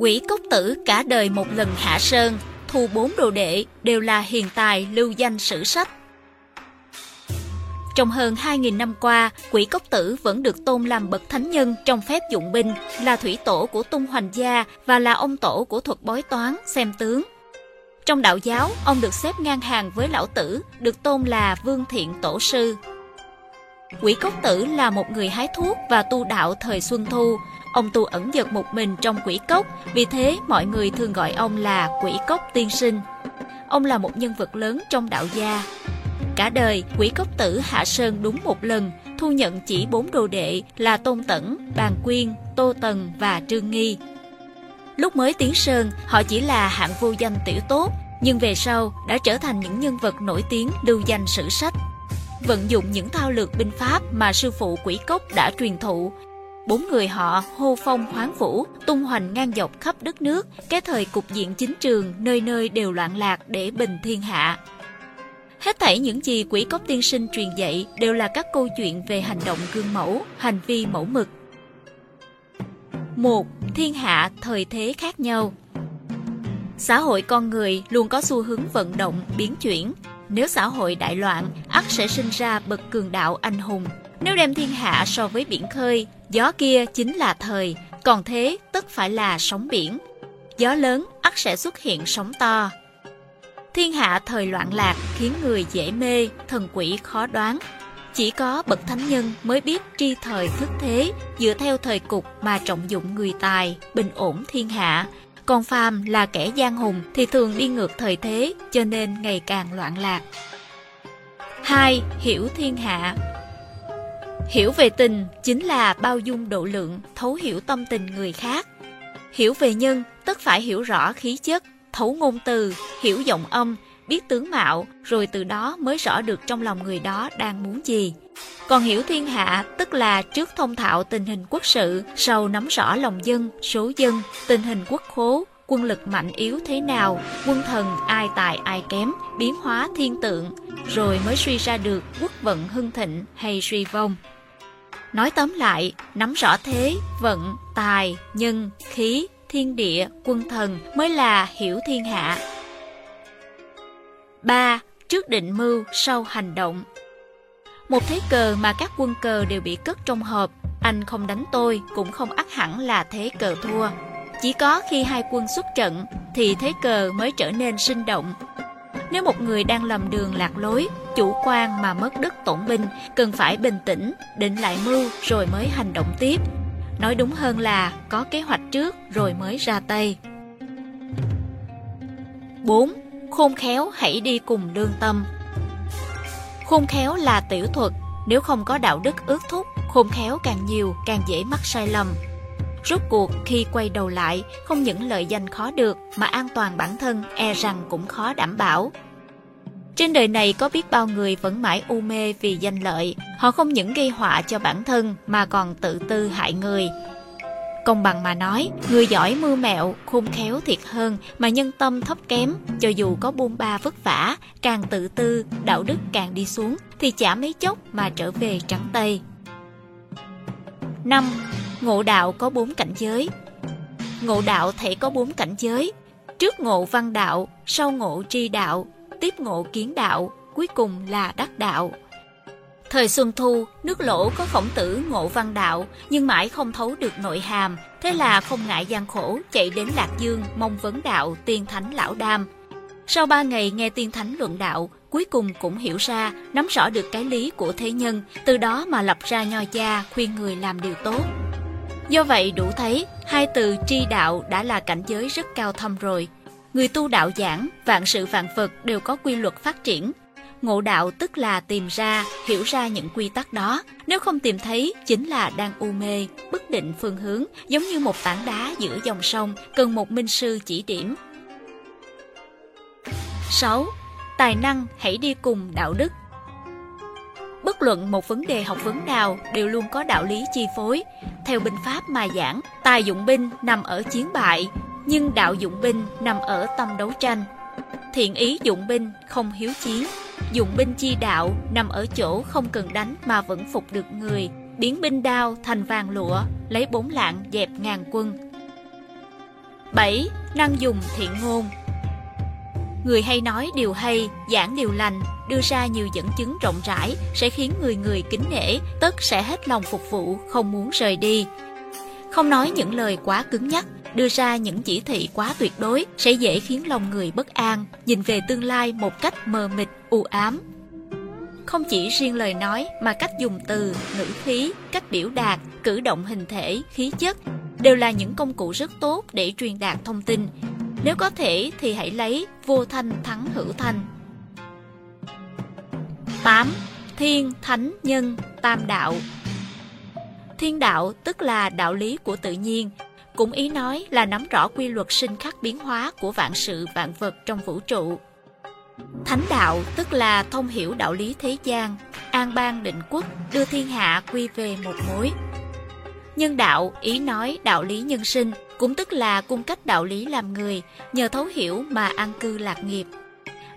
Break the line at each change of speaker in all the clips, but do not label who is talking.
Quỷ cốc tử cả đời một lần hạ sơn, thu bốn đồ đệ đều là hiền tài lưu danh sử sách. Trong hơn 2.000 năm qua, quỷ cốc tử vẫn được tôn làm bậc thánh nhân trong phép dụng binh, là thủy tổ của tung hoành gia và là ông tổ của thuật bói toán, xem tướng. Trong đạo giáo, ông được xếp ngang hàng với lão tử, được tôn là vương thiện tổ sư. Quỷ cốc tử là một người hái thuốc và tu đạo thời Xuân Thu. Ông tu ẩn giật một mình trong quỷ cốc, vì thế mọi người thường gọi ông là quỷ cốc tiên sinh. Ông là một nhân vật lớn trong đạo gia. Cả đời, quỷ cốc tử hạ sơn đúng một lần, thu nhận chỉ bốn đồ đệ là Tôn Tẩn, Bàn Quyên, Tô Tần và Trương Nghi. Lúc mới tiến sơn, họ chỉ là hạng vô danh tiểu tốt, nhưng về sau đã trở thành những nhân vật nổi tiếng lưu danh sử sách. Vận dụng những thao lược binh pháp mà sư phụ quỷ cốc đã truyền thụ, bốn người họ hô phong hoáng vũ, tung hoành ngang dọc khắp đất nước, cái thời cục diện chính trường nơi nơi đều loạn lạc để bình thiên hạ. Hết thảy những gì quỷ cốc tiên sinh truyền dạy đều là các câu chuyện về hành động gương mẫu, hành vi mẫu mực. một Thiên hạ thời thế khác nhau Xã hội con người luôn có xu hướng vận động, biến chuyển. Nếu xã hội đại loạn, ắt sẽ sinh ra bậc cường đạo anh hùng. Nếu đem thiên hạ so với biển khơi, gió kia chính là thời, còn thế tất phải là sóng biển. Gió lớn ắt sẽ xuất hiện sóng to. Thiên hạ thời loạn lạc khiến người dễ mê, thần quỷ khó đoán. Chỉ có bậc thánh nhân mới biết tri thời thức thế, dựa theo thời cục mà trọng dụng người tài, bình ổn thiên hạ. Còn phàm là kẻ gian hùng thì thường đi ngược thời thế, cho nên ngày càng loạn lạc. 2. Hiểu thiên hạ Hiểu về tình chính là bao dung độ lượng, thấu hiểu tâm tình người khác. Hiểu về nhân tức phải hiểu rõ khí chất, thấu ngôn từ, hiểu giọng âm, biết tướng mạo, rồi từ đó mới rõ được trong lòng người đó đang muốn gì. Còn hiểu thiên hạ tức là trước thông thạo tình hình quốc sự, sau nắm rõ lòng dân, số dân, tình hình quốc khố, quân lực mạnh yếu thế nào, quân thần ai tài ai kém, biến hóa thiên tượng, rồi mới suy ra được quốc vận hưng thịnh hay suy vong. Nói tóm lại, nắm rõ thế, vận, tài, nhân, khí, thiên địa, quân thần mới là hiểu thiên hạ. 3. Trước định mưu, sau hành động Một thế cờ mà các quân cờ đều bị cất trong hộp, anh không đánh tôi cũng không ắt hẳn là thế cờ thua. Chỉ có khi hai quân xuất trận thì thế cờ mới trở nên sinh động. Nếu một người đang lầm đường lạc lối, chủ quan mà mất đức tổn binh, cần phải bình tĩnh, định lại mưu rồi mới hành động tiếp. Nói đúng hơn là có kế hoạch trước rồi mới ra tay. 4. Khôn khéo hãy đi cùng lương tâm Khôn khéo là tiểu thuật, nếu không có đạo đức ước thúc, khôn khéo càng nhiều càng dễ mắc sai lầm. Rốt cuộc khi quay đầu lại, không những lợi danh khó được mà an toàn bản thân e rằng cũng khó đảm bảo. Trên đời này có biết bao người vẫn mãi u mê vì danh lợi, họ không những gây họa cho bản thân mà còn tự tư hại người. Công bằng mà nói, người giỏi mưu mẹo, khôn khéo thiệt hơn mà nhân tâm thấp kém, cho dù có buôn ba vất vả, càng tự tư, đạo đức càng đi xuống, thì chả mấy chốc mà trở về trắng tay. 5. Ngộ đạo có bốn cảnh giới Ngộ đạo thể có bốn cảnh giới Trước ngộ văn đạo, sau ngộ tri đạo, tiếp ngộ kiến đạo, cuối cùng là đắc đạo. Thời Xuân Thu, nước lỗ có khổng tử ngộ văn đạo, nhưng mãi không thấu được nội hàm, thế là không ngại gian khổ, chạy đến Lạc Dương mong vấn đạo tiên thánh lão đam. Sau ba ngày nghe tiên thánh luận đạo, cuối cùng cũng hiểu ra, nắm rõ được cái lý của thế nhân, từ đó mà lập ra nho gia khuyên người làm điều tốt. Do vậy đủ thấy, hai từ tri đạo đã là cảnh giới rất cao thâm rồi. Người tu đạo giảng, vạn sự vạn vật đều có quy luật phát triển. Ngộ đạo tức là tìm ra, hiểu ra những quy tắc đó. Nếu không tìm thấy, chính là đang u mê, bất định phương hướng, giống như một tảng đá giữa dòng sông, cần một minh sư chỉ điểm. 6. Tài năng hãy đi cùng đạo đức Bất luận một vấn đề học vấn nào đều luôn có đạo lý chi phối. Theo binh pháp mà giảng, tài dụng binh nằm ở chiến bại, nhưng đạo dụng binh nằm ở tâm đấu tranh. Thiện ý dụng binh không hiếu chiến, dụng binh chi đạo nằm ở chỗ không cần đánh mà vẫn phục được người, biến binh đao thành vàng lụa, lấy bốn lạng dẹp ngàn quân. 7. Năng dùng thiện ngôn Người hay nói điều hay, giảng điều lành, đưa ra nhiều dẫn chứng rộng rãi sẽ khiến người người kính nể, tất sẽ hết lòng phục vụ, không muốn rời đi. Không nói những lời quá cứng nhắc, đưa ra những chỉ thị quá tuyệt đối sẽ dễ khiến lòng người bất an, nhìn về tương lai một cách mờ mịt, u ám. Không chỉ riêng lời nói mà cách dùng từ, ngữ khí, cách biểu đạt, cử động hình thể, khí chất đều là những công cụ rất tốt để truyền đạt thông tin. Nếu có thể thì hãy lấy vô thanh thắng hữu thanh. 8. Thiên, Thánh, Nhân, Tam Đạo Thiên đạo tức là đạo lý của tự nhiên, cũng ý nói là nắm rõ quy luật sinh khắc biến hóa của vạn sự vạn vật trong vũ trụ. Thánh đạo tức là thông hiểu đạo lý thế gian, an bang định quốc, đưa thiên hạ quy về một mối. Nhân đạo ý nói đạo lý nhân sinh, cũng tức là cung cách đạo lý làm người, nhờ thấu hiểu mà an cư lạc nghiệp.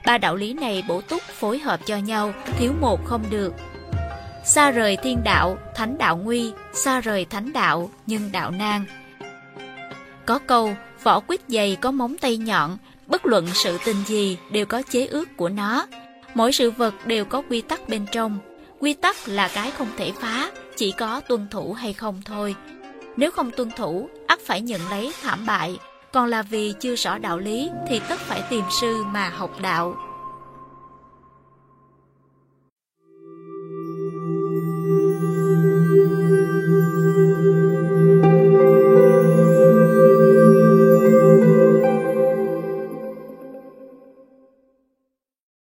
Ba đạo lý này bổ túc phối hợp cho nhau, thiếu một không được. Xa rời thiên đạo, thánh đạo nguy, xa rời thánh đạo, nhân đạo nan. Có câu, vỏ quýt dày có móng tay nhọn, bất luận sự tình gì đều có chế ước của nó. Mỗi sự vật đều có quy tắc bên trong. Quy tắc là cái không thể phá, chỉ có tuân thủ hay không thôi. Nếu không tuân thủ, ắt phải nhận lấy thảm bại. Còn là vì chưa rõ đạo lý thì tất phải tìm sư mà học đạo.